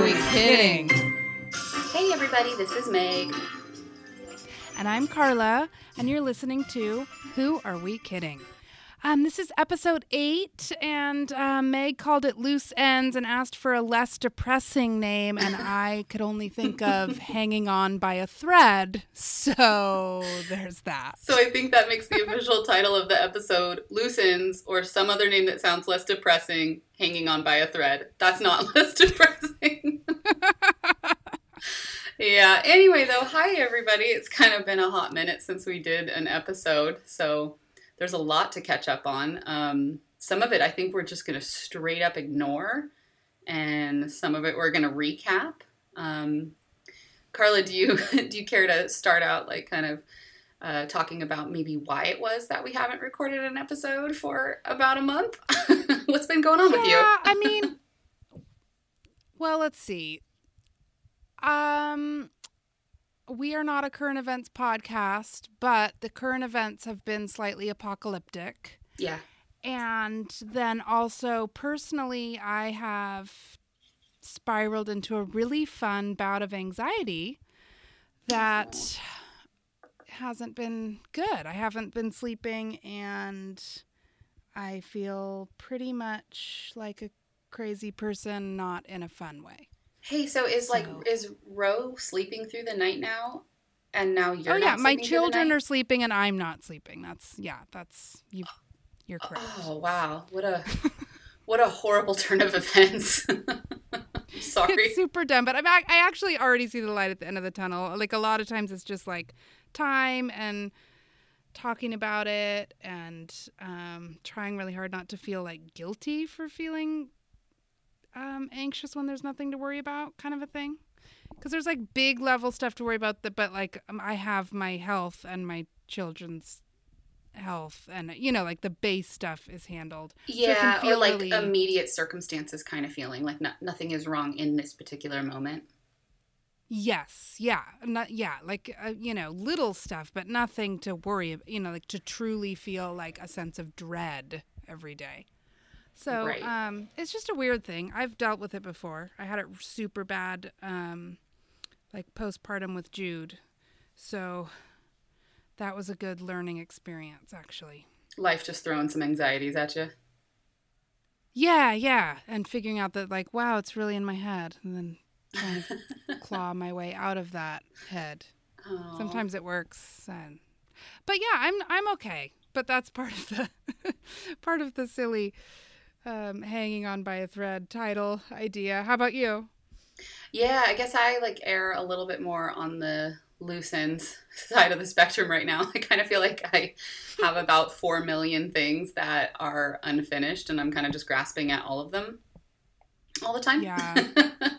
are we kidding? Hey, everybody, this is Meg. And I'm Carla, and you're listening to Who Are We Kidding? Um, this is episode eight, and uh, Meg called it Loose Ends and asked for a less depressing name, and I could only think of Hanging On by a Thread. So there's that. So I think that makes the official title of the episode Loose Ends, or some other name that sounds less depressing, Hanging On by a Thread. That's not less depressing. yeah, anyway, though, hi everybody. It's kind of been a hot minute since we did an episode, so there's a lot to catch up on. Um, some of it I think we're just going to straight up ignore, and some of it we're going to recap. Um, Carla, do you do you care to start out like kind of uh, talking about maybe why it was that we haven't recorded an episode for about a month? What's been going on yeah, with you? I mean, well, let's see. Um, we are not a current events podcast, but the current events have been slightly apocalyptic. Yeah. And then also, personally, I have spiraled into a really fun bout of anxiety that hasn't been good. I haven't been sleeping, and I feel pretty much like a crazy person, not in a fun way. Hey, so is like So- is Ro sleeping through the night now? And now you're oh yeah, my children are sleeping and I'm not sleeping. That's yeah, that's you. You're correct. Oh wow, what a what a horrible turn of events. Sorry. It's super dumb, but I'm I actually already see the light at the end of the tunnel. Like a lot of times, it's just like time and talking about it and um, trying really hard not to feel like guilty for feeling um, anxious when there's nothing to worry about, kind of a thing. Because there's like big level stuff to worry about, that, but like um, I have my health and my children's health, and you know, like the base stuff is handled. yeah, or feel like really- immediate circumstances kind of feeling like no, nothing is wrong in this particular moment. Yes, yeah, not yeah, like uh, you know, little stuff, but nothing to worry. ab- You know, like to truly feel like a sense of dread every day. So Right. um, it's just a weird thing. I've dealt with it before. I had it super bad, um, like postpartum with Jude. So that was a good learning experience, actually. Life just throwing some anxieties at you. Yeah, yeah, and figuring out that like, wow, it's really in my head, and then trying to claw my way out of that head. Oh. Sometimes it works, and but yeah, I'm I'm okay. But that's part of the part of the silly um, hanging on by a thread title idea. How about you? Yeah, I guess I like err a little bit more on the loose ends side of the spectrum right now. I kind of feel like I have about 4 million things that are unfinished and I'm kind of just grasping at all of them all the time. Yeah. um,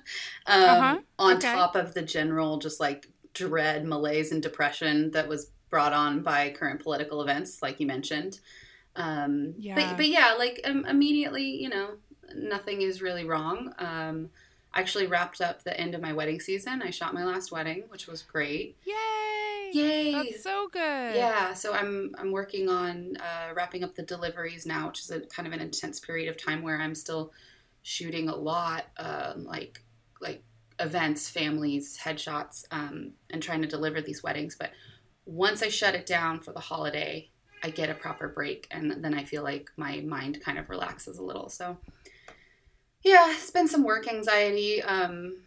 Uh-huh. On Okay. top of the general just like dread, malaise, and depression that was brought on by current political events, like you mentioned. Um, Yeah. But, but yeah, like um, immediately, you know, nothing is really wrong. Um, I actually wrapped up the end of my wedding season. I shot my last wedding, which was great. Yay! Yay! That's so good. Yeah, so I'm I'm working on uh, wrapping up the deliveries now, which is a kind of an intense period of time where I'm still shooting a lot, um, like like events, families, headshots, um, and trying to deliver these weddings. But once I shut it down for the holiday, I get a proper break, and then I feel like my mind kind of relaxes a little. So yeah, it's been some work anxiety. Um,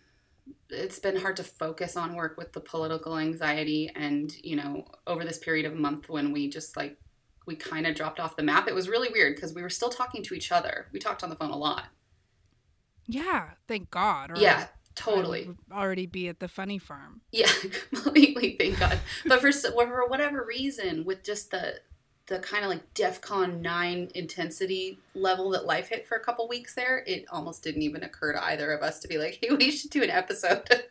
it's been hard to focus on work with the political anxiety and you know over this period of a month when we just like we kind of dropped off the map it was really weird because we were still talking to each other we talked on the phone a lot Yeah. Thank God. or yeah totally already be at the funny farm. yeah completely thank god but for for whatever reason with just the the kind of like defcon 9 intensity level that life hit for a couple weeks there it almost didn't even occur to either of us to be like hey we should do an episode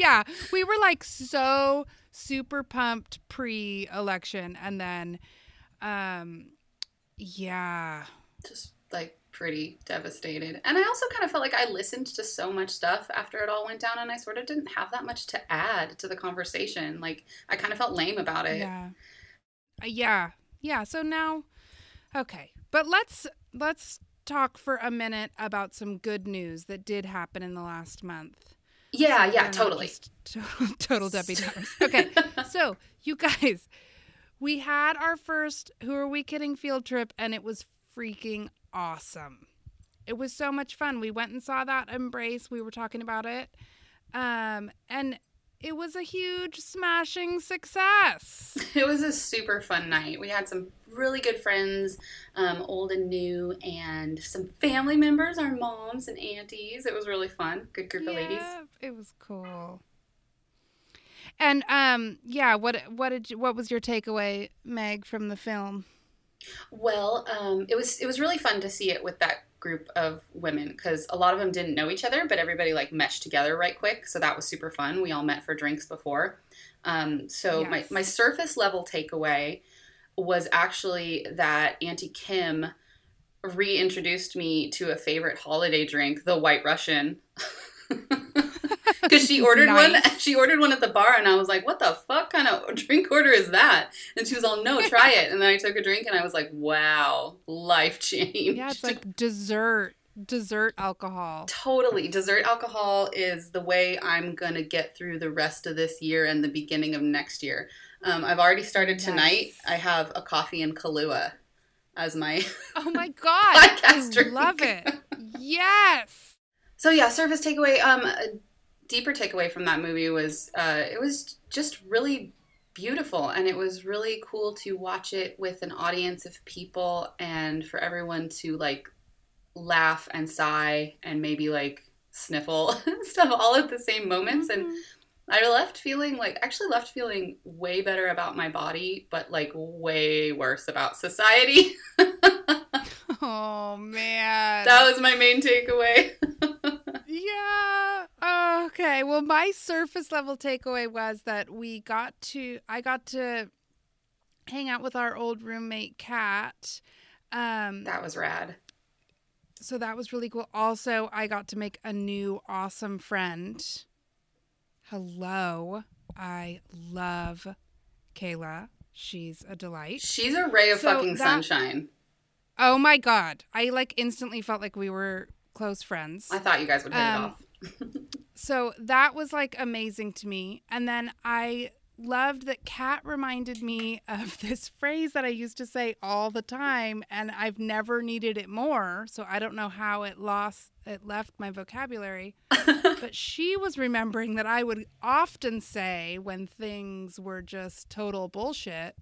Yeah, we were like so super pumped pre-election, and then, um, yeah, just like pretty devastated. And I also kind of felt like I listened to so much stuff after it all went down and I sort of didn't have that much to add to the conversation. Like I kind of felt lame about it. yeah, yeah, yeah. So now, okay, but let's let's talk for a minute about some good news that did happen in the last month. Yeah, yeah, not totally. Total, total Debbie Downers. Okay, so you guys, we had our first Who Are We Kidding field trip, and it was freaking awesome. It was so much fun. We went and saw that embrace. We were talking about it, um, and it was a huge smashing success. It was a super fun night. We had some really good friends, um, old and new, and some family members, our moms and aunties. It was really fun. Good group of ladies. Yeah, it was cool. And um, yeah, what what did you, what was your takeaway, Meg, from the film? Well, um, it was it was really fun to see it with that group of women because a lot of them didn't know each other, but everybody like meshed together right quick. So that was super fun. We all met for drinks before. Um, so my my surface level takeaway was actually that Auntie Kim reintroduced me to a favorite holiday drink, the White Russian. Because she ordered one, she ordered one at the bar, and I was like, "What the fuck kind of drink order is that?" And she was all, "No, try it." And then I took a drink, and I was like, "Wow, life change." Yeah, it's like dessert, dessert alcohol. totally dessert alcohol is the way I'm gonna get through the rest of this year and the beginning of next year. Um, I've already started tonight. Nice. I have a coffee and Kahlua as my Oh my god, I Podcast drink. love it. Yes. So yeah, service takeaway. Um, deeper takeaway from that movie was uh, it was just really beautiful, and it was really cool to watch it with an audience of people, and for everyone to like laugh and sigh and maybe like sniffle and stuff all at the same moments. And Mhm. I left feeling like actually left feeling way better about my body, but like way worse about society. Oh man. that was my main takeaway. Yeah. Oh, Okay. Well, my surface level takeaway was that we got to, I got to hang out with our old roommate, Kat. Um, that was rad. so that was really cool. Also, I got to make a new awesome friend. Hello. I love Kayla. She's a delight. She's a ray of So fucking that- sunshine. Oh my God. I like instantly felt like we were close friends. I thought you guys would hit Um, it off. So that was like amazing to me. And then I loved that Kat reminded me of this phrase that I used to say all the time and I've never needed it more. So I don't know how it lost it left my vocabulary. but she was remembering that I would often say when things were just total bullshit,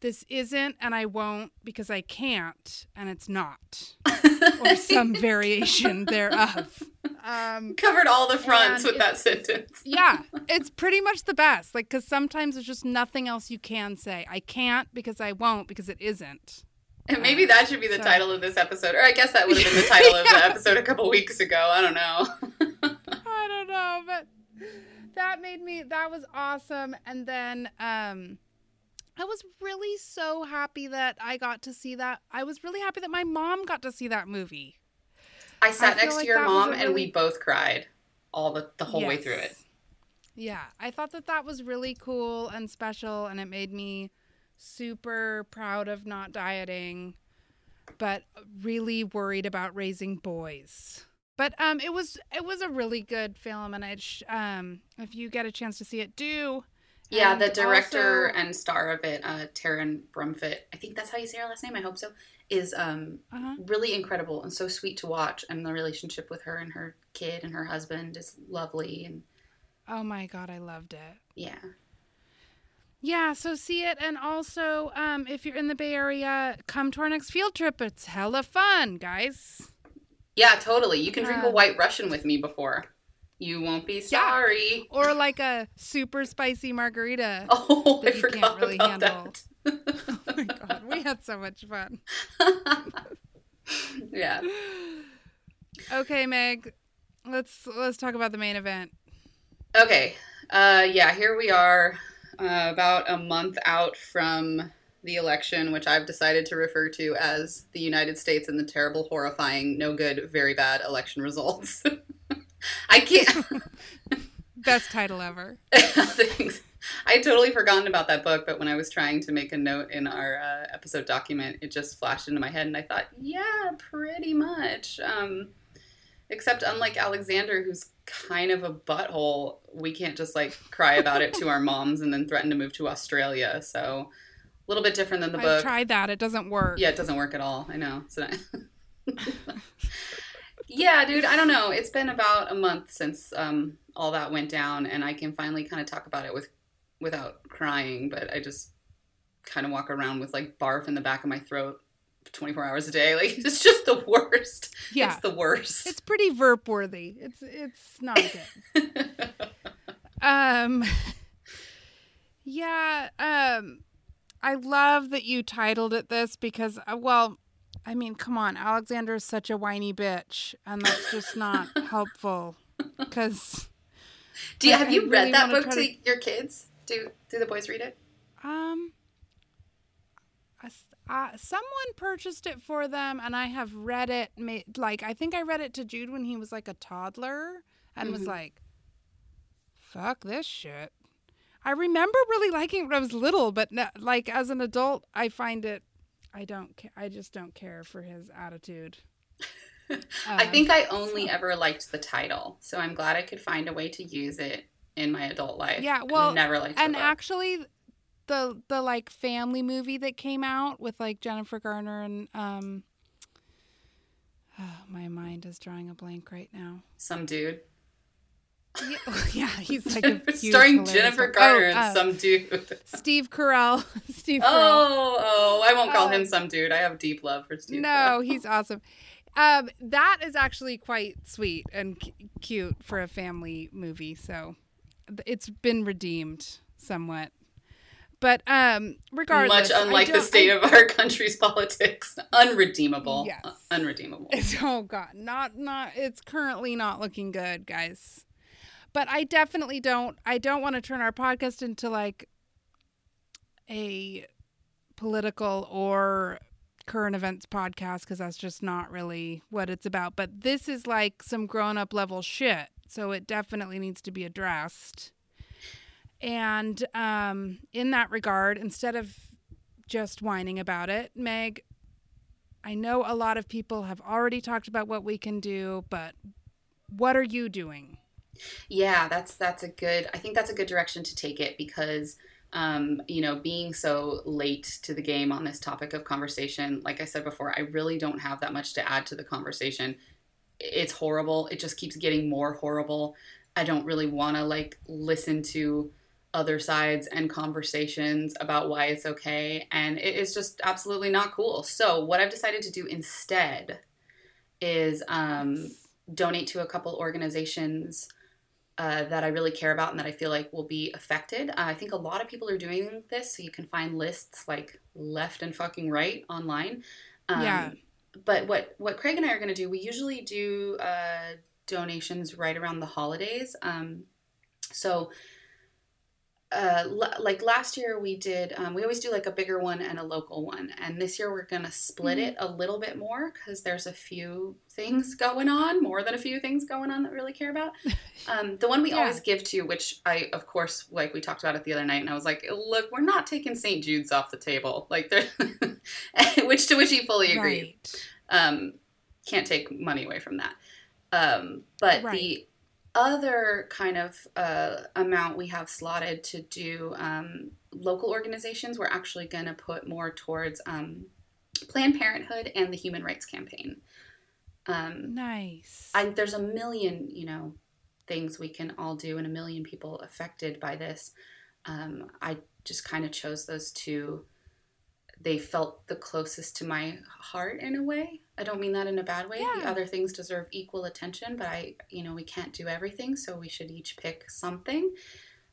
this isn't and I won't because I can't and it's not. or some variation thereof. Um Covered all the fronts with that sentence. yeah, it's pretty much the best. Like, because sometimes there's just nothing else you can say. I can't because I won't because it isn't. And maybe that should be the So- title of this episode. Or I guess that would have been the title of the episode a couple weeks ago. I don't know. I don't know, but that made me. That was awesome. And then, um, I was really so happy that I got to see that. I was really happy that my mom got to see that movie. I sat feel next like to your mom a and we both cried all the, the whole way through it. Yeah, I thought that that was really cool and special, and it made me super proud of not dieting, but really worried about raising boys. But um, it was it was a really good film, and I um, if you get a chance to see it, do. Yeah, And the director also- and star of it, uh, Taryn Brumfitt, I think that's how you say her last name, I hope so, is um, Uh-huh. really incredible and so sweet to watch. And the relationship with her and her kid and her husband is lovely. And Oh my god, I loved it. yeah. Yeah, so see it, and also um, if you're in the Bay Area, come to our next field trip. It's hella fun, guys. Yeah, totally. You can drink a white Russian with me before. You won't be sorry. Yeah. Or like a super spicy margarita. Oh, I that you can't really about handle. that. Oh my god, we had so much fun. yeah. Okay, Meg, let's let's talk about the main event. Okay. Uh, yeah, here we are, uh, about a month out from the election, which I've decided to refer to as the United States and the terrible, horrifying, no good, very bad election results. I can't. Best title ever. Thanks. I totally forgotten about that book, but when I was trying to make a note in our uh, episode document, it just flashed into my head, and I thought, yeah, pretty much. Um, except unlike Alexander, who's kind of a butthole, we can't just like cry about it to our moms and then threaten to move to Australia. So a little bit different than the I've book. tried that. It doesn't work. Yeah, it doesn't work at all. I know. So yeah, dude, I don't know. It's been about a month since um, all that went down, and I can finally kind of talk about it with without crying. But I just kind of walk around with like barf in the back of my throat 24 hours a day. Like it's just the worst. Yeah. It's the worst. It's pretty verp worthy. It's it's not good. um Yeah, um I love that you titled it this because uh, well, I mean, come on, Alexander is such a whiny bitch and that's just not helpful cuz Do you I- have I you really read that book to your kids? Do do the boys read it? um uh, someone purchased it for them and I have read it like I think I read it to Jude when he was like a toddler and was Mhm. like fuck this shit. I remember really liking it when I was little, but no, like as an adult, I find it. I don't. Ca- I just don't care for his attitude. I Um, think I only ever liked the title, so I'm glad I could find a way to use it in my adult life. Yeah, well, I never liked And the actually, the the like family movie that came out with like Jennifer Garner and um. Oh, my mind is drawing a blank right now. some dude Yeah, yeah he's like starring Jennifer. Garner Oh, and uh, some dude. Steve Carell. Steve Carell. Oh, oh, I won't call Uh, him some dude. I have deep love for Steve. no, Carell. he's awesome. Um, that is actually quite sweet and c- cute for a family movie. So it's been redeemed somewhat. But um, regardless, much unlike the state I- of our country's politics. Unredeemable. Yes. Uh, unredeemable. It's, oh god, not not. It's currently not looking good, guys. But I definitely don't. I don't want to turn our podcast into like a political or current events podcast because that's just not really what it's about. But this is like some grown up level shit, so it definitely needs to be addressed. And um, in that regard, instead of just whining about it, Meg, I know a lot of people have already talked about what we can do, but what are you doing? Yeah, that's that's a good. I think that's a good direction to take it because, um, you know, being so late to the game on this topic of conversation, like I said before, I really don't have that much to add to the conversation. It's horrible. It just keeps getting more horrible. I don't really want to like listen to other sides and conversations about why it's okay, and it is just absolutely not cool. So what I've decided to do instead is um, donate to a couple organizations uh, that I really care about and that I feel like will be affected. Uh, I think a lot of people are doing this, so you can find lists like left and fucking right online. Um, Yeah. But what what Craig and I are going to do, we usually do uh, donations right around the holidays. Um, so. Uh, l- like last year we did um, we always do like a bigger one and a local one and this year we're gonna split Mhm. it a little bit more because there's a few things going on more than a few things going on that we really care about um, the one we Yeah. always give to, which I, of course, like we talked about it the other night, and I was like, look, we're not taking St. Jude's off the table. Like, they're, which to which he fully agreed. Right. Um, can't take money away from that. Um, but Right. the other kind of uh, amount we have slotted to do um, local organizations, we're actually going to put more towards um, Planned Parenthood and the Human Rights Campaign. Um, Nice. I, there's a million, you know, things we can all do and a million people affected by this. Um, I just kind of chose those two. They felt the closest to my heart in a way. I don't mean that in a bad way. The other things deserve equal attention, but I, you know, we can't do everything, so we should each pick something.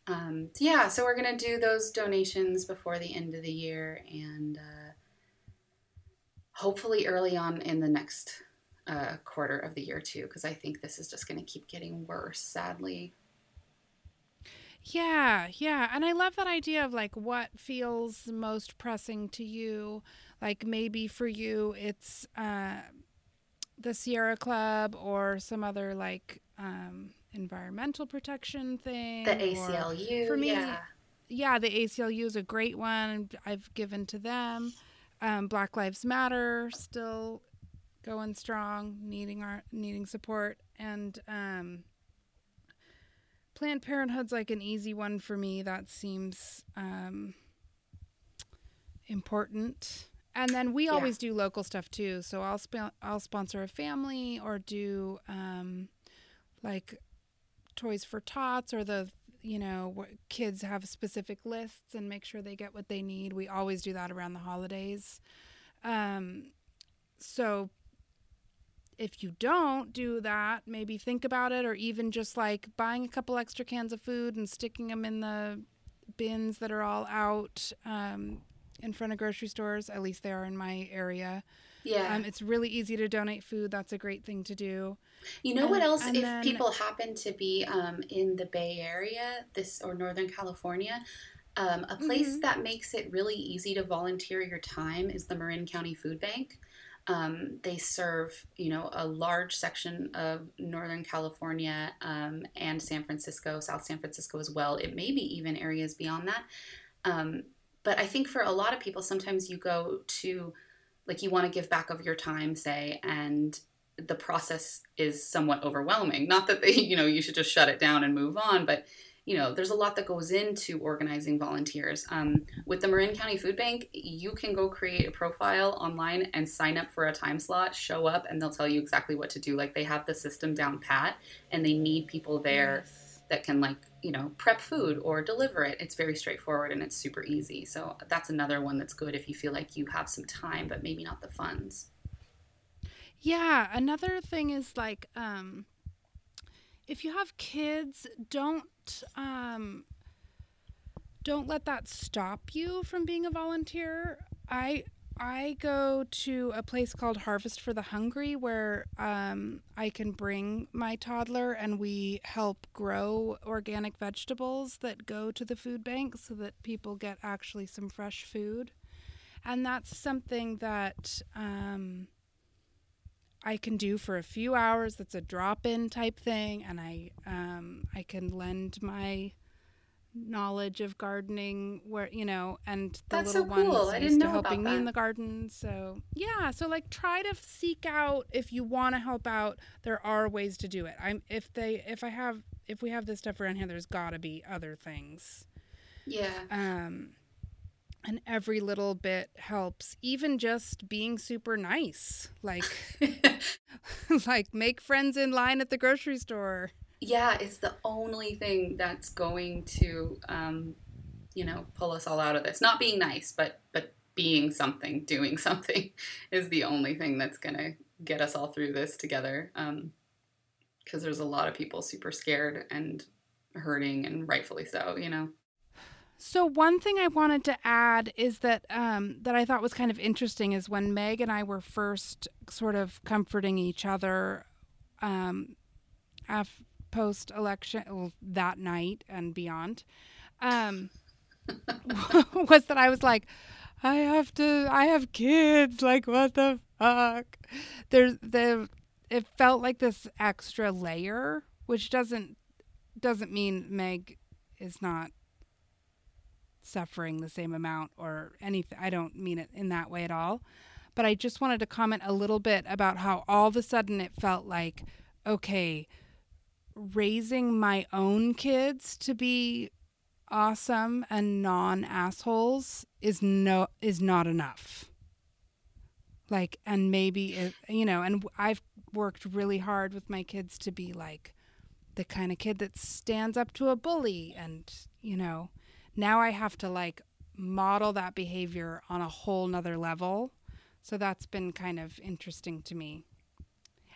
Um, so yeah, so we're gonna do those donations before the end of the year, and uh, hopefully early on in the next uh, quarter of the year too, because I think this is just going to keep getting worse, sadly. Yeah, yeah. And I love that idea of like what feels most pressing to you. Like maybe for you, it's uh, the Sierra Club or some other like um, environmental protection thing. The ACLU, for me- yeah. yeah, the ACLU is a great one. I've given to them. Um, Black Lives Matter still going strong, needing our needing support, and um, Planned Parenthood's like an easy one for me. That seems um, important. And then we Yeah. always do local stuff too. So I'll sp- I'll sponsor a family or do um, like Toys for Tots or the you know kids have specific lists and make sure they get what they need. We always do that around the holidays. Um, so if you don't do that, maybe think about it, or even just like buying a couple extra cans of food and sticking them in the bins that are all out um, in front of grocery stores. At least they are in my area. Yeah. Um, it's really easy to donate food. That's a great thing to do. You know what else? if then- people happen to be um, in the Bay Area, this or Northern California, um, a place Mhm. that makes it really easy to volunteer your time is the Marin County Food Bank. Um, they serve, you know, a large section of Northern California um, and San Francisco, South San Francisco as well. It may be even areas beyond that. But I think for a lot of people, sometimes you go to, like, you want to give back of your time, say, and the process is somewhat overwhelming. Not that they, you know, you should just shut it down and move on, but you know, there's a lot that goes into organizing volunteers. Um, with the Marin County Food Bank, you can go create a profile online and sign up for a time slot, show up, and they'll tell you exactly what to do. Like they have the system down pat, and they need people there Nice. That can like you know prep food or deliver it. It's very straightforward and it's super easy. So that's another one that's good if you feel like you have some time, but maybe not the funds. Yeah, another thing is like um if you have kids, don't um don't let that stop you from being a volunteer. I I go to a place called Harvest for the Hungry where um, I can bring my toddler and we help grow organic vegetables that go to the food bank so that people get actually some fresh food. And that's something that um, I can do for a few hours. That's a drop-in type thing, and I um, I can lend my knowledge of gardening where you know and the That's little so cool. ones I didn't know helping me in the garden. So yeah so like try to seek out if you want to help out there are ways to do it. I'm if they if i have if we have this stuff around here there's got to be other things. Yeah. um and every little bit helps even just being super nice like like make friends in line at the grocery store yeah, it's the only thing that's going to, um, you know, pull us all out of this. Not being nice, but but being something, doing something, is the only thing that's gonna get us all through this together. Because there's a lot of people super scared and hurting, and rightfully so. You know. So one thing I wanted to add is that um, that I thought was kind of interesting is when Meg and I were first sort of comforting each other, um, post election well, that night and beyond, um, was that I was like, I have to, I have kids, like what the fuck? There's the, it felt like this extra layer, which doesn't doesn't mean Meg is not suffering the same amount or anything. I don't mean it in that way at all. But I just wanted to comment a little bit about how all of a sudden it felt like, okay, raising my own kids to be awesome and non assholes is no is not enough. Like, and maybe if, you know, and I've worked really hard with my kids to be like the kind of kid that stands up to a bully, and you know, now I have to like model that behavior on a whole nother level. So that's been kind of interesting to me.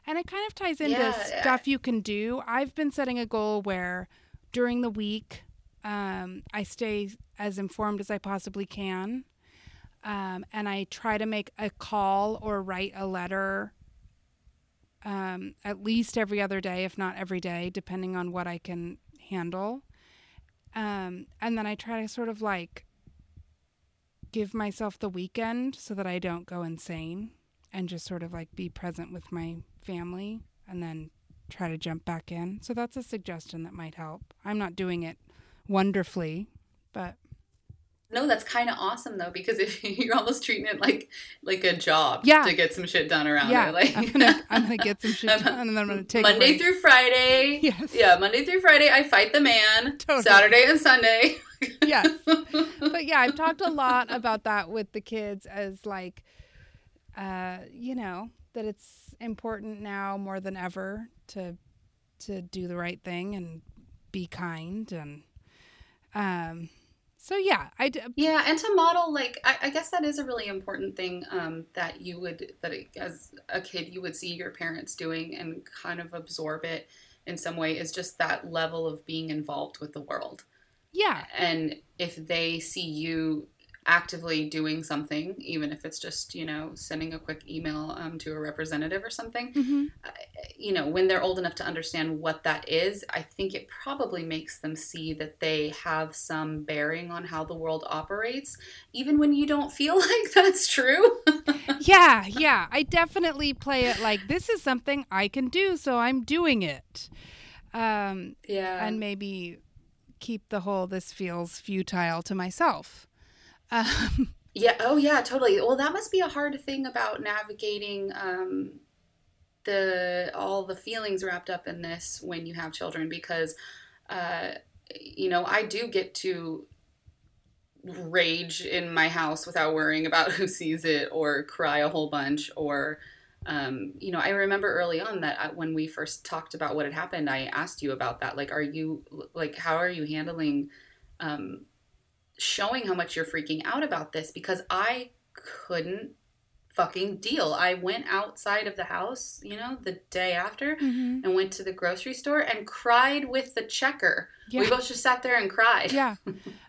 And it kind of ties into Yeah, stuff you can do. I've been setting a goal where during the week, um, I stay as informed as I possibly can. Um, and I try to make a call or write a letter um, at least every other day, if not every day, depending on what I can handle. Um, and then I try to sort of like give myself the weekend so that I don't go insane and just sort of like be present with my family and then try to jump back in. So that's a suggestion that might help. I'm not doing it wonderfully, But no, that's kind of awesome though because if you're almost treating it like like a job Yeah. to get some shit done around yeah. Like I'm gonna I'm gonna get some shit done and then I'm gonna take Monday through Friday. Yes. Yeah, Monday through Friday I fight the man. Totally. Saturday and Sunday. yes. but yeah, I've talked a lot about that with the kids as like, uh, you know, that it's important now more than ever to to do the right thing and be kind and um so yeah i d- Yeah, and to model like I, I guess that is a really important thing um, that you would that it, as a kid you would see your parents doing and kind of absorb it in some way is just that level of being involved with the world. yeah And if they see you actively doing something, even if it's just you know sending a quick email um, to a representative or something, hmm you know when they're old enough to understand what that is, I think it probably makes them see that they have some bearing on how the world operates, even when you don't feel like that's true. yeah yeah. I definitely play it like this is something i can do so i'm doing it. Um yeah, and maybe keep the whole this feels futile to myself um Yeah. Oh, yeah. Totally. Well, that must be a hard thing about navigating um, the all the feelings wrapped up in this when you have children, because uh, you know I do get to rage in my house without worrying about who sees it or cry a whole bunch or. Um, you know, I remember early on that I, when we first talked about what had happened, I asked you about that. Like, are you like, how are you handling um, showing how much you're freaking out about this because I couldn't fucking deal. I went outside of the house, you know, the day after mhm. and went to the grocery store and cried with the checker. yeah We both just sat there and cried. yeah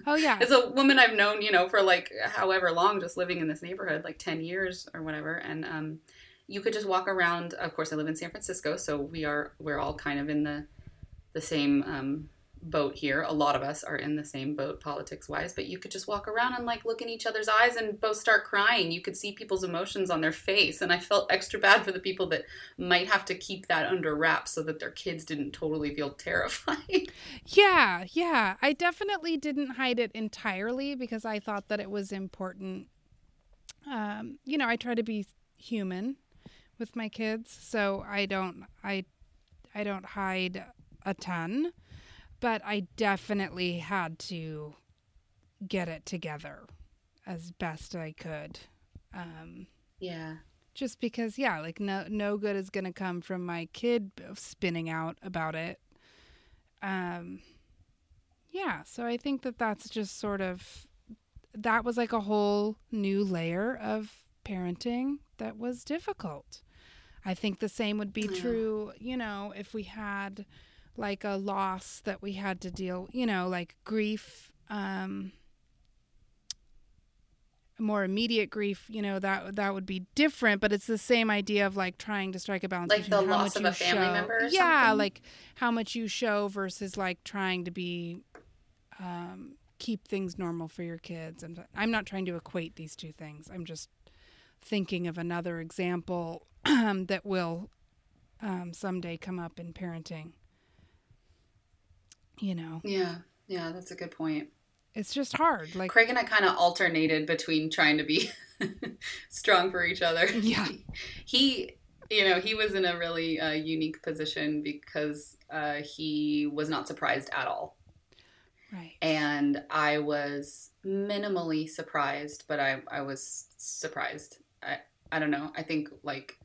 oh yeah As a woman I've known, you know, for like however long, just living in this neighborhood, like 10 years or whatever. And um, you could just walk around. Of course, I live in San Francisco, so we are, we're all kind of in the, the same um, boat here. A lot of us are in the same boat politics wise, but you could just walk around and like look in each other's eyes and both start crying. You could see people's emotions on their face. And I felt extra bad for the people that might have to keep that under wraps so that their kids didn't totally feel terrified. Yeah, yeah. I definitely didn't hide it entirely because I thought that it was important. Um, you know, I try to be human with my kids, so I don't I I don't hide a ton, but I definitely had to get it together as best I could. Um, yeah. just because yeah like no no good is going to come from my kid spinning out about it um yeah so i think that that's just sort of that was like a whole new layer of parenting that was difficult i think the same would be Yeah. true you know if we had like a loss that we had to deal you know like grief um more immediate grief, you know, that that would be different, but it's the same idea of like trying to strike a balance Like the how loss much of you a family show. member yeah, something? like how much you show versus like trying to be um, keep things normal for your kids. And I'm not trying to equate these two things. I'm just thinking of another example that will um, someday come up in parenting. You know, Yeah. Yeah, that's a good point. it's just hard. Like, Craig and I kind of alternated between trying to be strong for each other. Yeah. He, you know, he was in a really uh, unique position because uh, he was not surprised at all. right. And I was minimally surprised, but I, I was surprised. I, I don't know. I think, like,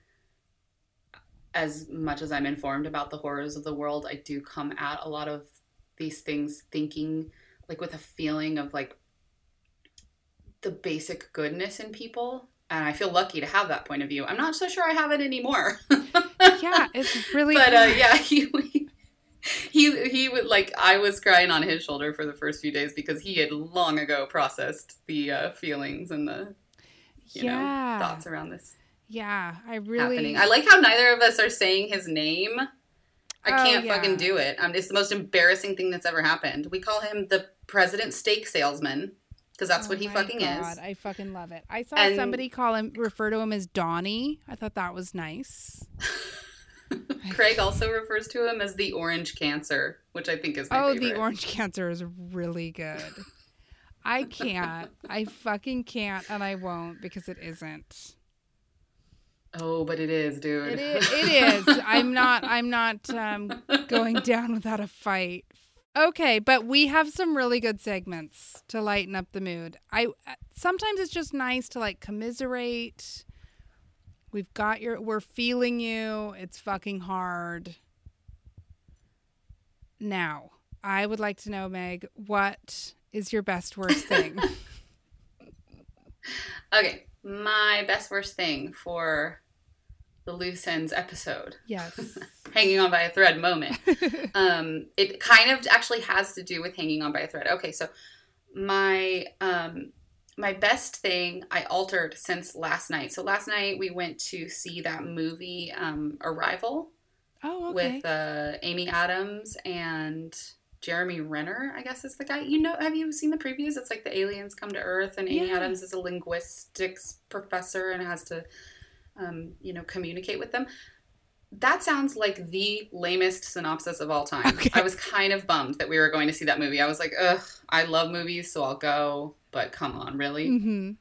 as much as I'm informed about the horrors of the world, I do come at a lot of these things thinking, like, with a feeling of, like, the basic goodness in people. And I feel lucky to have that point of view. I'm not so sure I have it anymore. yeah, it's really but uh, yeah, he he he would like I was crying on his shoulder for the first few days because he had long ago processed the uh, feelings and the you yeah. know thoughts around this Yeah, I really. happening. I like how neither of us are saying his name. I Oh, can't yeah. fucking do it. Um, it's the most embarrassing thing that's ever happened. We call him the president steak salesman because that's Oh what he my fucking God, is. I fucking love it. I saw And- somebody call him, refer to him as Donnie. I thought that was nice. Craig also refers to him as the orange cancer, which I think is oh, favorite. the orange cancer is really good. I can't. I fucking can't, and I won't because it isn't. Oh, but it is, dude. It is. It is. I'm not. I'm not um, going down without a fight. Okay, but we have some really good segments to lighten up the mood. I sometimes it's just nice to like commiserate. We've got your. We're feeling you. It's fucking hard. Now, I would like to know, Meg, what is your best worst thing? okay, my best worst thing for the loose ends episode. Yes. hanging on by a thread moment. um, it kind of actually has to do with hanging on by a thread. Okay, so my um, my best thing I altered since last night. So last night we went to see that movie um, Arrival. Oh, okay. With uh, Amy Adams and Jeremy Renner, I guess is the guy. You know, have you seen the previews? It's like the aliens come to Earth, and Amy yeah. Adams is a linguistics professor and has to, um, you know, communicate with them. That sounds like the lamest synopsis of all time. Okay. I was kind of bummed that we were going to see that movie. I was like, ugh, I love movies, so I'll go. But come on, really? Mm-hmm.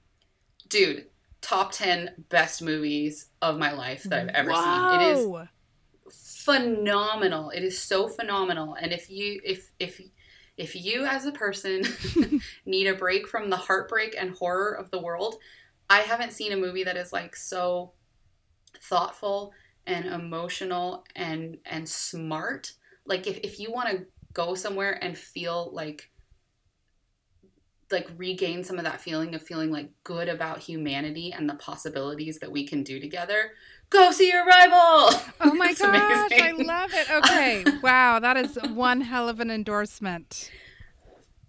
Dude, top 10 best movies of my life that I've ever wow. seen. It is phenomenal. It is so phenomenal. And if you if if if you as a person need a break from the heartbreak and horror of the world, I haven't seen a movie that is like so thoughtful and emotional and and smart. Like if, if you want to go somewhere and feel like like regain some of that feeling of feeling like good about humanity and the possibilities that we can do together go see Arrival. Oh my gosh, amazing. I love it. Okay, wow, that is one hell of an endorsement.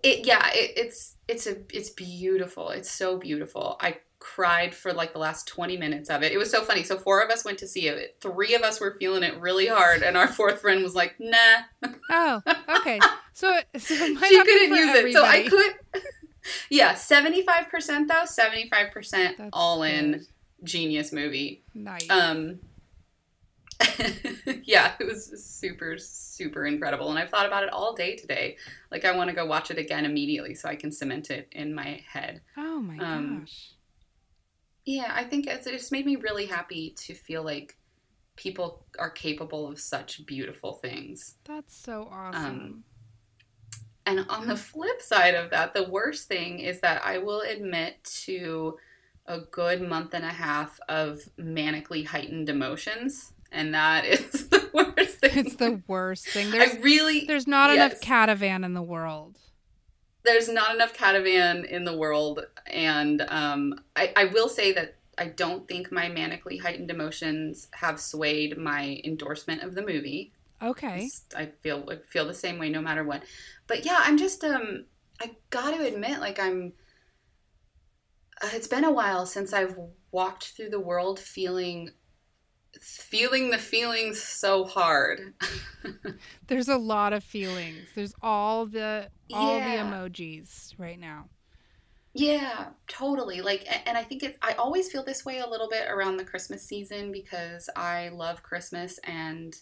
It yeah, it, it's it's a it's beautiful. It's so beautiful. I cried for like the last 20 minutes of it. It was so funny. So four of us went to see it. Three of us were feeling it really hard, and our fourth friend was like, "Nah." Oh, okay. So, so she couldn't use everybody. it. So I could. yeah, 75% though. 75% all in genius movie. Nice. Um. yeah, it was super, super incredible. And I've thought about it all day today. Like, I want to go watch it again immediately so I can cement it in my head. Oh my um, gosh. Yeah, I think it's, it's made me really happy to feel like people are capable of such beautiful things. That's so awesome. Um, and on the flip side of that, the worst thing is that I will admit to a good month and a half of manically heightened emotions. And that is the worst thing. It's the worst thing. There's, I really. There's not yes. enough catavan in the world. There's not enough catavan in the world. And um, I, I will say that I don't think my manically heightened emotions have swayed my endorsement of the movie. Okay. I feel feel the same way no matter what. But yeah, I'm just um I got to admit like I'm uh, it's been a while since I've walked through the world feeling feeling the feelings so hard. There's a lot of feelings. There's all the all yeah. the emojis right now. Yeah, totally. Like and I think it I always feel this way a little bit around the Christmas season because I love Christmas and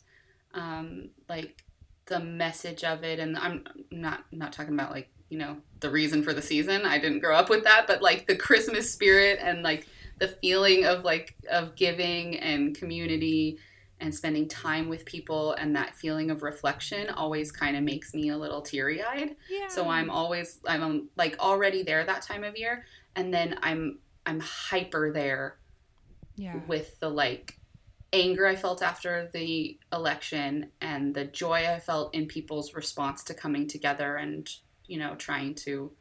um like the message of it and I'm not not talking about like you know the reason for the season i didn't grow up with that but like the christmas spirit and like the feeling of like of giving and community and spending time with people and that feeling of reflection always kind of makes me a little teary-eyed yeah. so i'm always i'm um, like already there that time of year and then i'm i'm hyper there yeah. with the like anger I felt after the election and the joy I felt in people's response to coming together and you know, trying to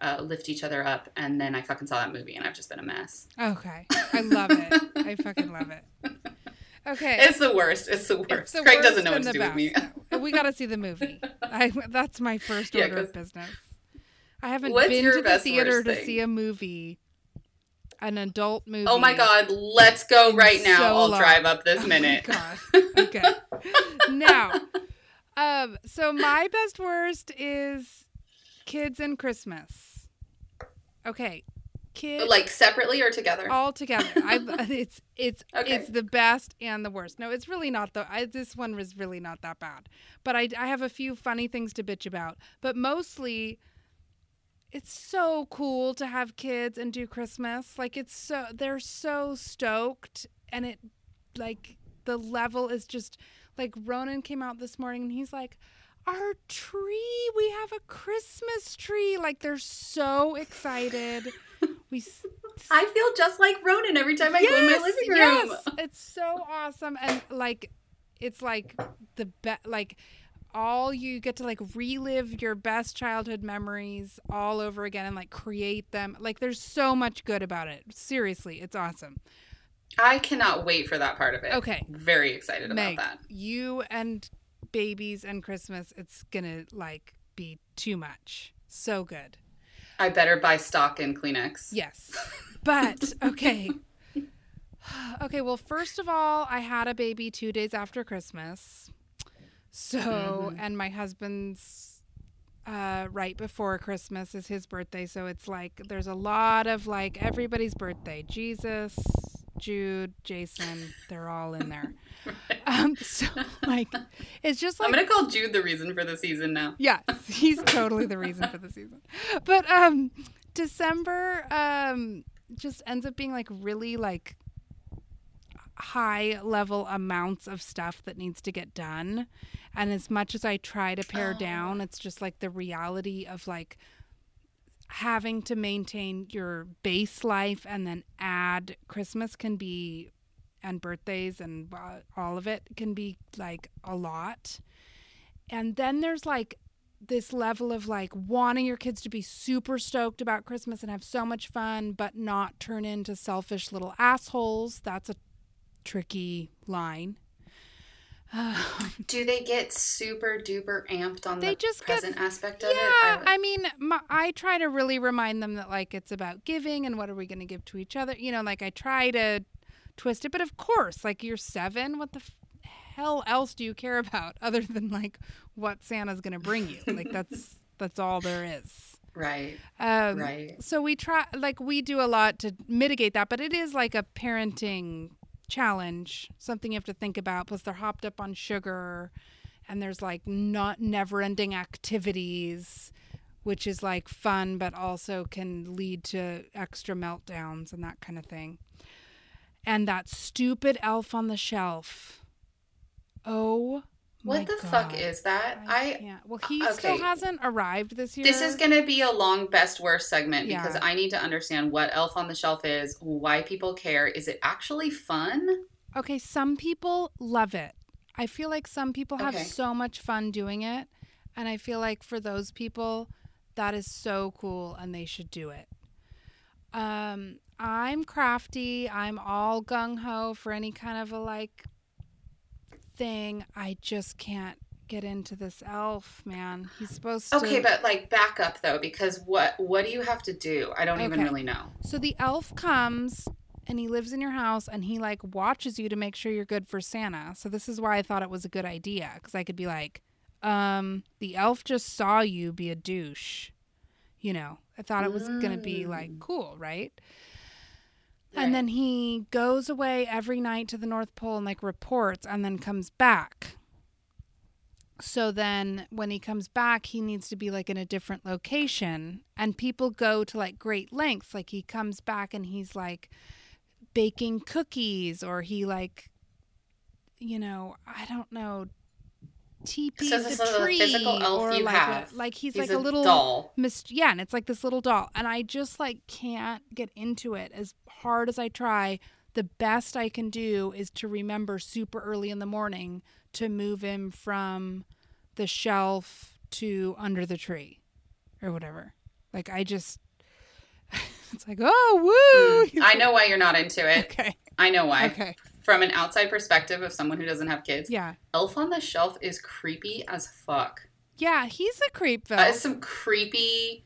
uh, lift each other up. And then I fucking saw that movie and I've just been a mess. Okay. I love it. I fucking love it. Okay. It's the worst. It's the worst. It's the Craig worst doesn't know what to do best. with me. we got to see the movie. I, that's my first order yeah, of business. I haven't been to the theater to see a movie, an adult movie. Oh my god, let's go right now. So I'll long. drive up this minute. Oh okay. now, um, so my best worst is kids and Christmas. Okay. Kids like separately or together? All together. I it's it's okay. it's the best and the worst. No, it's really not the I, this one was really not that bad. But I I have a few funny things to bitch about. But mostly it's so cool to have kids and do Christmas. Like it's so they're so stoked and it like the level is just like Ronan came out this morning and he's like our tree, we have a Christmas tree. Like they're so excited. We s- I feel just like Ronan every time I go in my living room. Yes, it's so awesome, and like, it's like the best. Like, all you get to like relive your best childhood memories all over again and like create them. Like, there's so much good about it. Seriously, it's awesome. I cannot wait for that part of it. Okay. Very excited Meg, about that. you and babies and Christmas, it's gonna like be too much. So good. I better buy stock in Kleenex. Yes. But okay. Okay, well, first of all, I had a baby 2 days after Christmas. So, Mhm. and my husband's uh right before Christmas is his birthday, so it's like there's a lot of like everybody's birthday. Jesus, Jude, Jason, they're all in there. Um so like it's just like I'm gonna call Jude the reason for the season now. Yes, he's totally the reason for the season. But um December um just ends up being like really like high level amounts of stuff that needs to get done. And as much as I try to pare Oh. down, it's just like the reality of like having to maintain your base life and then add Christmas can be and birthdays and uh, all of it can be like a lot. And then there's like this level of like wanting your kids to be super stoked about Christmas and have so much fun, but not turn into selfish little assholes. That's a tricky line. Do they get super duper amped on They the just get- present aspect of it? yeah, it? I mean, my, I try to really remind them that like it's about giving and what are we going to give to each other. You know, like I try to twist it, but of course, like you're seven, what the f- hell else do you care about other than like what Santa's going to bring you? Like that's that's all there is. right, Um, right. So we try, like, we do a lot to mitigate that, but it is like a parenting challenge, something you have to think about. Plus, they're hopped up on sugar, and there's like not never-ending activities, which is like fun, but also can lead to extra meltdowns and that kind of thing. And that stupid elf on the shelf. Oh, my What the fuck is that? I. Well, he still hasn't arrived this year. This is going to be a long best worst segment because I need to understand what Elf on the Shelf is, why people care. Is it actually fun? Okay, some people love it. I feel like some people have Okay. so much fun doing it. And I feel like for those people, that is so cool and they should do it. Um, I'm crafty. I'm all gung ho for any kind of a like thing. I just can't get into this elf, man. He's supposed to. Okay, but like back up though because what what do you have to do? I don't even really know. So the elf comes and he lives in your house and he like watches you to make sure you're good for Santa. So this is why I thought it was a good idea because I could be like, um, the elf just saw you be a douche. You know, I thought it was going to be like Mm. cool, right? Right. And then he goes away every night to the North Pole and like reports and then comes back. So then when he comes back, he needs to be like in a different location. And people go to like great lengths. Like he comes back and he's like baking cookies or he like, you know, I don't know, teepees So a a tree physical elf or you like, have. like he's, He's like a a little doll. Mist- yeah, and it's like this little doll, and I just like can't get into it as hard as I try. The best I can do is to remember super early in the morning to move him from the shelf to under the tree or whatever. Like I just, it's like oh woo. Mm, I know why you're not into it. Okay. I know why. Okay. From an outside perspective of someone who doesn't have kids, Yeah. Elf on the Shelf is creepy as fuck. Yeah. He's a creep, Phil. That is some creepy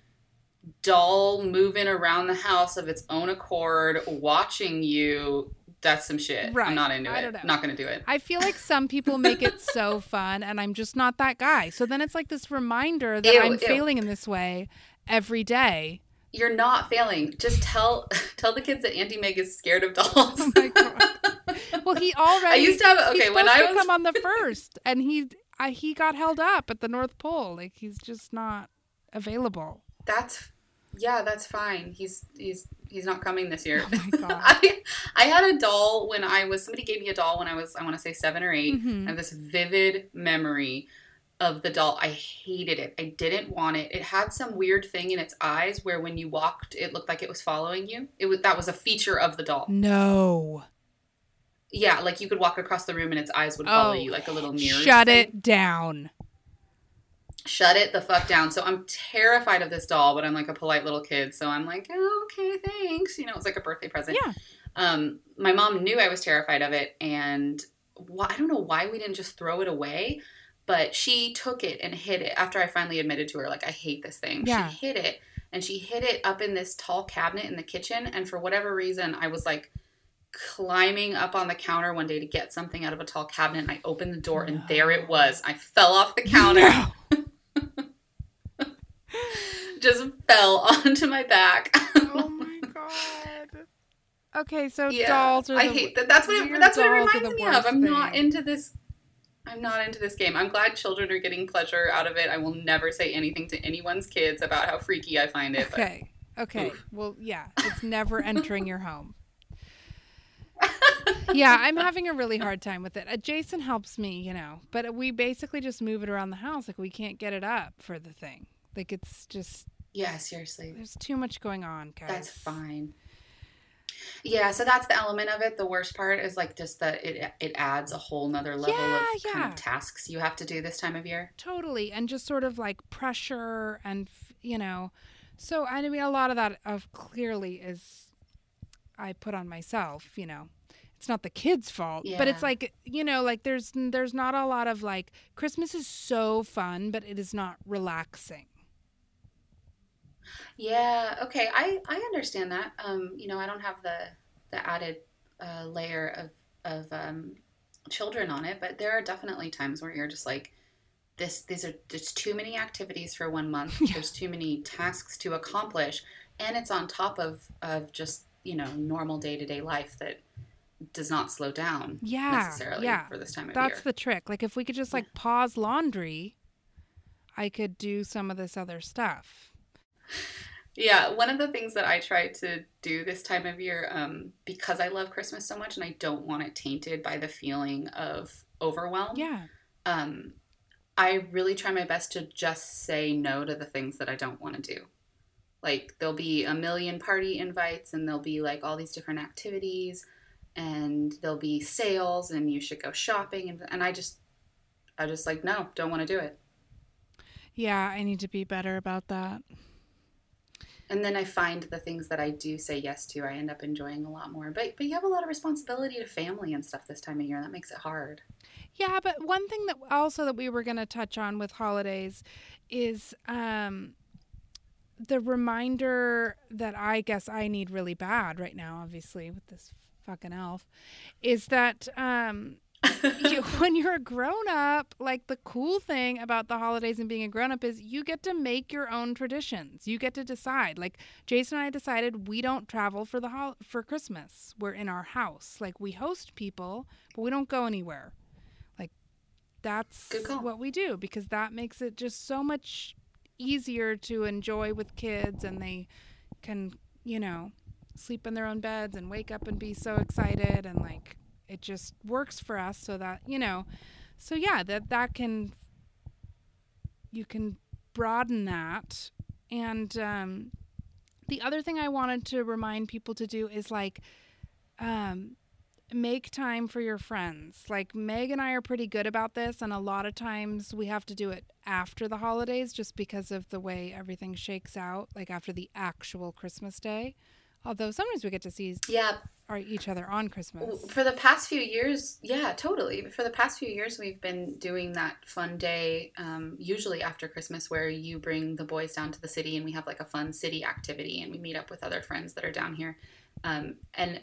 doll moving around the house of its own accord, watching you. That's some shit. Right. I'm not into I it. know. Not gonna do it. I feel like some people make it so fun, and I'm just not that guy. So then it's like this reminder that Ew, I'm ew. failing in this way every day. You're not failing. Just tell tell the kids that Auntie Meg is scared of dolls. Oh my God. Well, he already. I used to have he's okay when supposed I to was come on the first, and he I, he got held up at the North Pole. Like he's just not available. that's Yeah, that's fine. He's he's he's not coming this year. Oh. I, I had a doll when I was somebody gave me a doll when I was I want to say seven or 8 Mhm. I have this vivid memory of the doll. I hated it. I didn't want it. It had some weird thing in its eyes where when you walked, it looked like it was following you. It was that was a feature of the doll. No. Yeah, like you could walk across the room and its eyes would follow Oh, you like a little mirror. Shut thing. it down. Shut it the fuck down. So I'm terrified of this doll, but I'm like a polite little kid, so I'm like, oh, okay, thanks. You know, it was like a birthday present. Yeah. um, my mom knew I was terrified of it, and why, I don't know why we didn't just throw it away, but she took it and hid it after I finally admitted to her, like, I hate this thing. Yeah. She hid it, and she hid it up in this tall cabinet in the kitchen, and for whatever reason, I was like climbing up on the counter one day to get something out of a tall cabinet, and I opened the door, and there it was. I fell off the counter, No. just fell onto my back. Oh my god. Okay, so Yeah, dolls are. I hate that. That's what it, that's what it reminds me of. I'm not into this. I'm not into this game. I'm glad children are getting pleasure out of it. I will never say anything to anyone's kids about how freaky I find it. But Okay. Okay. Oof. Well, yeah, it's never entering your home. Yeah, I'm having a really hard time with it. Uh, Jason helps me, you know, but we basically just move it around the house. Like we can't get it up for the thing. Like it's just yeah, seriously, there's too much going on, guys. that's fine. Yeah, so that's the element of it. The worst part is like just that it it adds a whole nother level Yeah, of kind of tasks you have to do this time of year. Totally, and just sort of like pressure and you know, so I mean a lot of that of clearly is I put on myself. You know, it's not the kids' fault, but it's like you know, like there's there's not a lot of like Christmas is so fun, but it is not relaxing. Yeah, okay. I I understand that. Um, you know, I don't have the the added uh, layer of of um, children on it, but there are definitely times where you're just like, this. These are just too many activities for one month. Yeah. There's too many tasks to accomplish, and it's on top of of just you know normal day to day life that does not slow down Yeah, necessarily yeah. for this time of That's year. That's the trick. Like if we could just like pause laundry, I could do some of this other stuff. Yeah, one of the things that I try to do this time of year, um, because I love Christmas so much and I don't want it tainted by the feeling of overwhelm, Yeah. um, I really try my best to just say no to the things that I don't want to do. Like, there'll be a million party invites and there'll be like all these different activities and there'll be sales and you should go shopping. And, and I just, I just like, no, don't want to do it. Yeah, I need to be better about that. And then I find the things that I do say yes to, I end up enjoying a lot more. But but you have a lot of responsibility to family and stuff this time of year. That makes it hard. Yeah, but one thing that also that we were going to touch on with holidays is um the reminder that I guess I need really bad right now obviously with this fucking elf is that um you, when you're a grown up, like the cool thing about the holidays and being a grown up is you get to make your own traditions. You get to decide. Like Jason and I decided we don't travel for the hol- for Christmas. We're in our house. Like we host people, but we don't go anywhere. Like that's what we do because that makes it just so much easier to enjoy with kids and they can, you know, sleep in their own beds and wake up and be so excited and like it just works for us so that you know so yeah that that can you can broaden that. And um the other thing i wanted to remind people to do is like um make time for your friends. Like meg and i are pretty good about this and a lot of times we have to do it after the holidays just because of the way everything shakes out like after the actual christmas day although sometimes we get to see Yeah, each other on christmas for the past few years, yeah, totally. For the past few years, we've been doing that fun day, um, usually after Christmas, where you bring the boys down to the city and we have like a fun city activity and we meet up with other friends that are down here. Um, and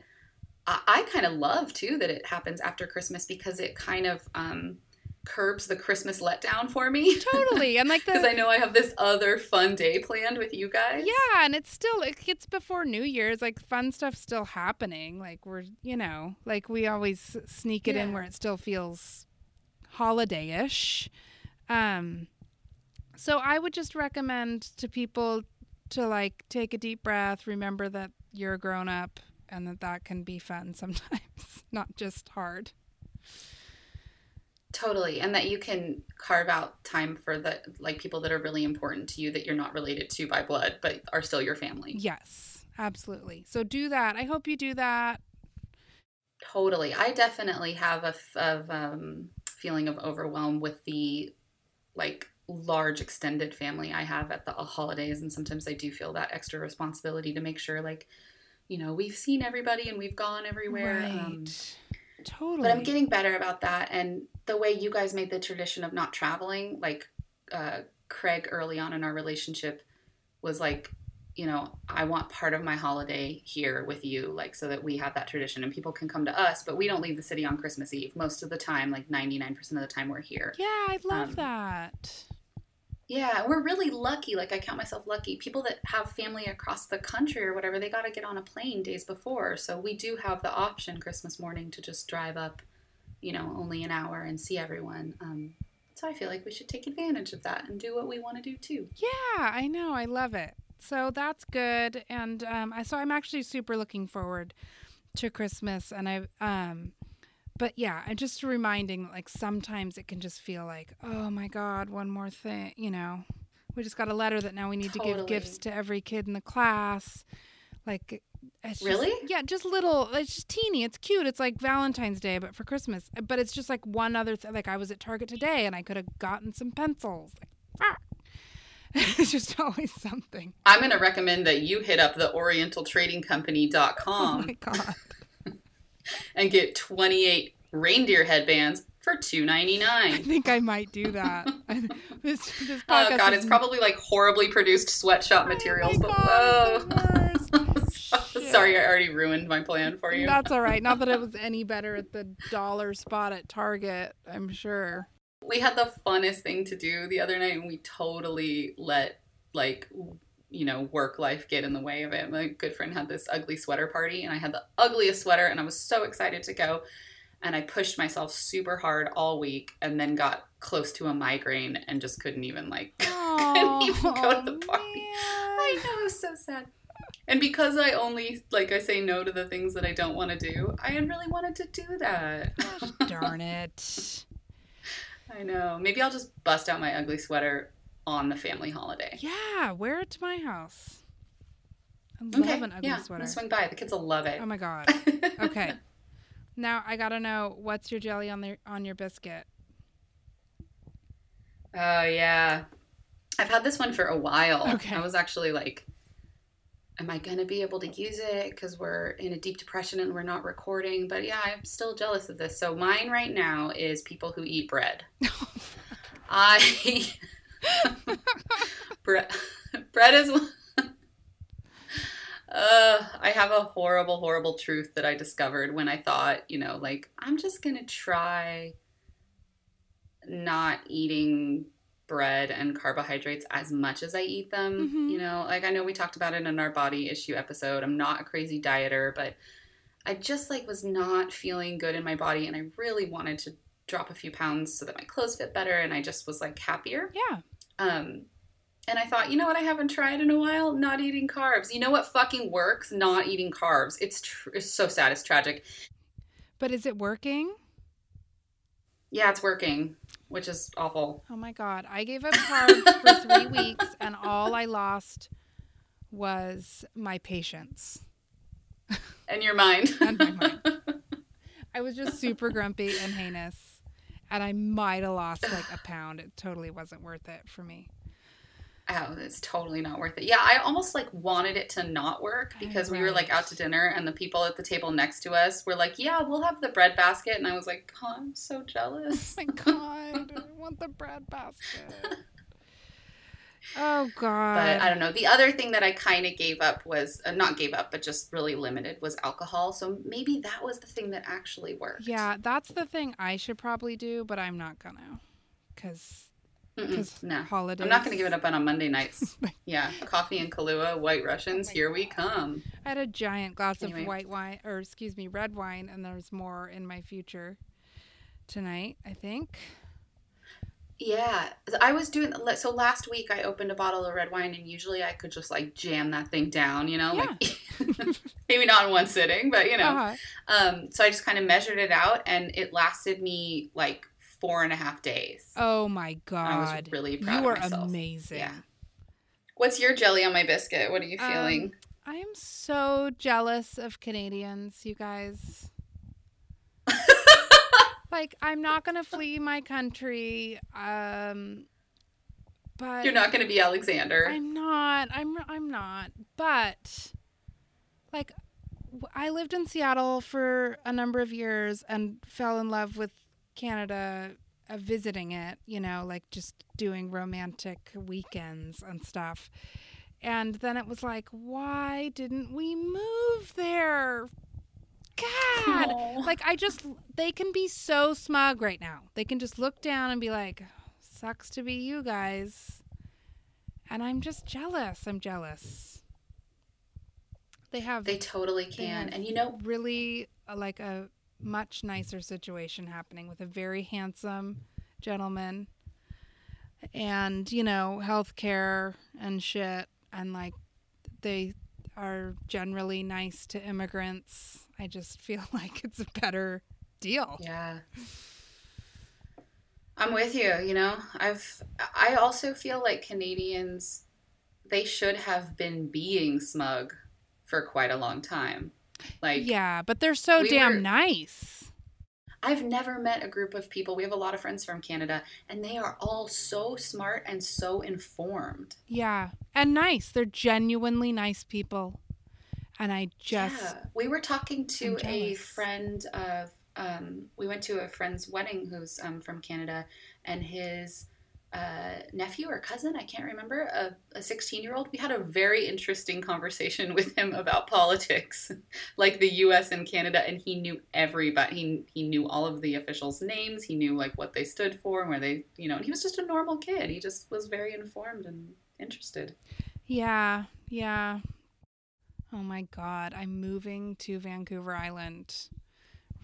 I, I kind of love too that it happens after Christmas because it kind of um, curbs the Christmas letdown for me. totally and like Because I know I have this other fun day planned with you guys. Yeah, and it's still it gets before New Year's, like fun stuff's still happening. Like we're you know, like we always sneak it in where it still feels holiday-ish. Um so I would just recommend to people to like take a deep breath, remember that you're a grown up and that that can be fun sometimes, not just hard. Totally. And that you can carve out time for the like people that are really important to you that you're not related to by blood, but are still your family. Yes, absolutely. So do that. I hope you do that. Totally. I definitely have a f- of, um, feeling of overwhelm with the like large extended family I have at the holidays. And sometimes I do feel that extra responsibility to make sure like, you know, we've seen everybody and we've gone everywhere. Right. Um, totally. but I'm getting better about that. And the way you guys made the tradition of not traveling, like uh, Craig early on in our relationship was like, you know, I want part of my holiday here with you, like so that we have that tradition and people can come to us, but we don't leave the city on Christmas Eve. Most of the time, like 99% of the time, we're here. yeah, I love um, that. Yeah, we're really lucky. Like, I count myself lucky. People that have family across the country or whatever, they got to get on a plane days before. So we do have the option Christmas morning to just drive up, you know, only an hour and see everyone. Um, so I feel like we should take advantage of that and do what we want to do too. Yeah, I know. I love it. So that's good. And um, so I'm actually super looking forward to Christmas. And I um, but yeah, I'm just reminding like sometimes it can just feel like oh my god, one more thing. You know, we just got a letter that now we need to give gifts to every kid in the class. Like. It's just- Really? yeah, just little. It's just teeny. It's cute. It's like Valentine's Day, but for Christmas. But it's just like one other. thing. like I was at Target today, and I could have gotten some pencils. Like, ah. it's just always something. I'm going to recommend that you hit up the Oh orientaltradingcompany.com my god. And get 28 reindeer headbands for two ninety I think I might do that. this, this Oh god, is- it's probably like horribly produced sweatshop Oh materials, my but God, whoa. it's the worst. Shit. Sorry, I already ruined my plan for you. That's all right. Not that it was any better at the dollar spot at Target. I'm sure. we had the funnest thing to do the other night and we totally let like you know work life get in the way of it. My good friend had this ugly sweater party and i had the ugliest sweater and i was so excited to go and i pushed myself super hard all week and then got close to a migraine and just couldn't even like couldn't even go to the oh, party. i know it was so sad. And because i only like i say no to the things that i don't want to do i really wanted to do that. Gosh darn it. I know. Maybe I'll just bust out my ugly sweater on the family holiday. Yeah, wear it to my house. I love Okay. an ugly yeah, I'm gonna swing by. The kids will love it. Oh my god. Okay. Now I gotta know what's your jelly on the on your biscuit. Oh yeah. I've had this one for a while. Okay. I was actually like, am I gonna be able to use it because we're in a deep depression and we're not recording? But yeah, I'm still jealous of this. So mine right now is people who eat bread. Oh, I bread bread is one. Uh, I have a horrible, horrible truth that I discovered when I thought, you know, like I'm just gonna try not eating bread and carbohydrates as much as I eat them. Mhm. You know, like I know we talked about it in our body issue episode. I'm not a crazy dieter, but I just like was not feeling good in my body and I really wanted to drop a few pounds so that my clothes fit better and I just was like happier. Yeah. Um and I thought, you know what I haven't tried in a while? Not eating carbs. You know what fucking works? Not eating carbs. It's tr- it's so sad. It's tragic. But is it working? Yeah, it's working, which is awful. Oh my god. I gave up carbs for three weeks and all I lost was my patience. And your mind. And my mind. I was just super grumpy and heinous. And I might have lost like a pound. It totally wasn't worth it for me. Oh, it's totally not worth it. Yeah, I almost like wanted it to not work because we were like out to dinner and the people at the table next to us were like, "Yeah, we'll have the bread basket." And I was like, oh, "I'm so jealous." Oh my god. I want the bread basket. Oh god. But I don't know. The other thing that I kind of gave up was uh, not gave up, but just really limited was alcohol. So maybe that was the thing that actually worked. Yeah, that's the thing I should probably do, but I'm not gonna. Cause, Mm-mm, 'cause no. holidays. I'm not going to give it up on a Monday nights. yeah, coffee and Kahlua, White Russians, Oh here we come. I had a giant glass Anyway. of white wine, or excuse me, red wine, and there's more in my future tonight. I think. Yeah, I was doing so last week. I opened a bottle of red wine, and usually I could just like jam that thing down, you know, Yeah. like maybe not in one sitting, but you know. Uh-huh. Um, so I just kind of measured it out, and it lasted me like four and a half days. Oh my god. I was really proud you of are myself. amazing. Yeah. What's your jelly on my biscuit? What are you Um, feeling? I am so jealous of Canadians, you guys. Like I'm not going to flee my country um but You're not going to be Alexander. I'm not. I'm I'm not. But like I lived in Seattle for a number of years and fell in love with Canada uh, visiting it, you know, like just doing romantic weekends and stuff. And then it was like, why didn't we move there? God. Aw. Like I just they can be so smug right now. They can just look down and be like, sucks to be you guys. And I'm just jealous. I'm jealous. They have they totally can, have and you know, really uh, like a much nicer situation happening with a very handsome gentleman and you know healthcare and shit and like they are generally nice to immigrants i just feel like it's a better deal Yeah. I'm with you, you know. I've I also feel like Canadians they should have been being smug for quite a long time. Like yeah but they're so we damn were- nice I've never met a group of people. We have a lot of friends from Canada and they are all so smart and so informed. yeah and nice they're genuinely nice people and i just yeah. We were talking to a friend of um we went to a friend's wedding who's um from Canada and his uh, nephew or cousin, I can't remember, a 16 year old. We had a very interesting conversation with him about politics, like the US and Canada, and he knew everybody. He, he knew all of the officials' names, he knew like what they stood for and where they, you know, and he was just a normal kid. He just was very informed and interested. Yeah, yeah. Oh my god, I'm moving to Vancouver Island.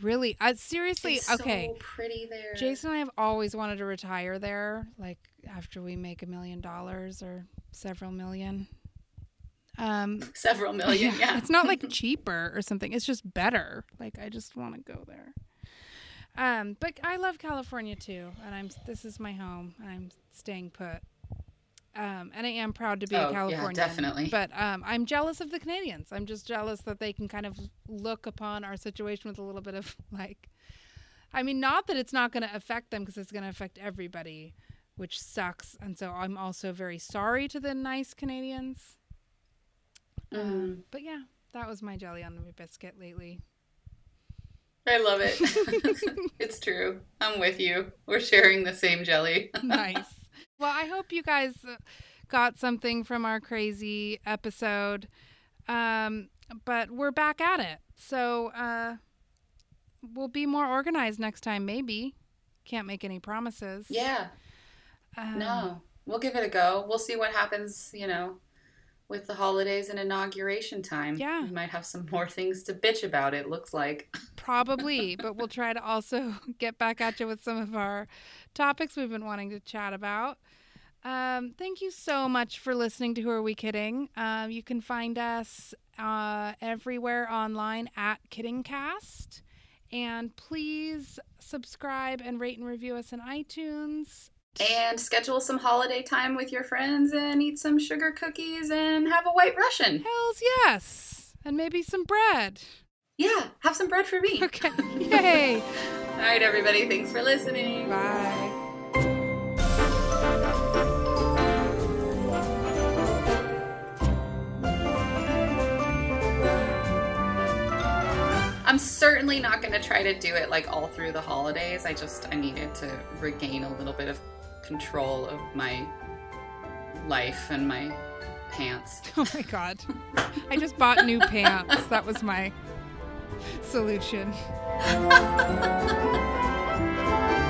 Really? Uh, seriously, It's okay. so pretty there. Jason and I have always wanted to retire there, like after we make a million dollars or several million. Um, Several million, yeah. it's not like cheaper or something. It's just better. Like I just want to go there. Um, but I love California too, and I'm this is my home, and I'm staying put. Um, and I am proud to be Oh, a yeah, Californian. definitely. But um, I'm jealous of the Canadians. I'm just jealous that they can kind of look upon our situation with a little bit of like, I mean, not that it's not going to affect them because it's going to affect everybody, which sucks. And so I'm also very sorry to the nice Canadians. Mhm. Um, but yeah, that was my jelly on my biscuit lately. I love it. it's true. I'm with you. We're sharing the same jelly. nice. Well, I hope you guys uh, got something from our crazy episode. Um, but we're back at it. So uh, we'll be more organized next time, maybe. Can't make any promises. yeah. Um, No. We'll give it a go. We'll see what happens, you know, with the holidays and inauguration time. Yeah. We might have some more things to bitch about, it looks like. Probably, but we'll try to also get back at you with some of our topics we've been wanting to chat about. Um, thank you so much for listening to Who Are We Kidding? Um, you can find us uh, everywhere online at KiddingCast. And please subscribe and rate and review us in iTunes. And schedule some holiday time with your friends and eat some sugar cookies and have a white Russian. Hells yes! And maybe some bread. Yeah, have some bread for me. Okay. Yay! All right, everybody. Thanks for listening. Bye. I'm certainly not going to try to do it like all through the holidays. I just I needed to regain a little bit of control of my life and my pants. Oh my god. I just bought new pants. That was my solution.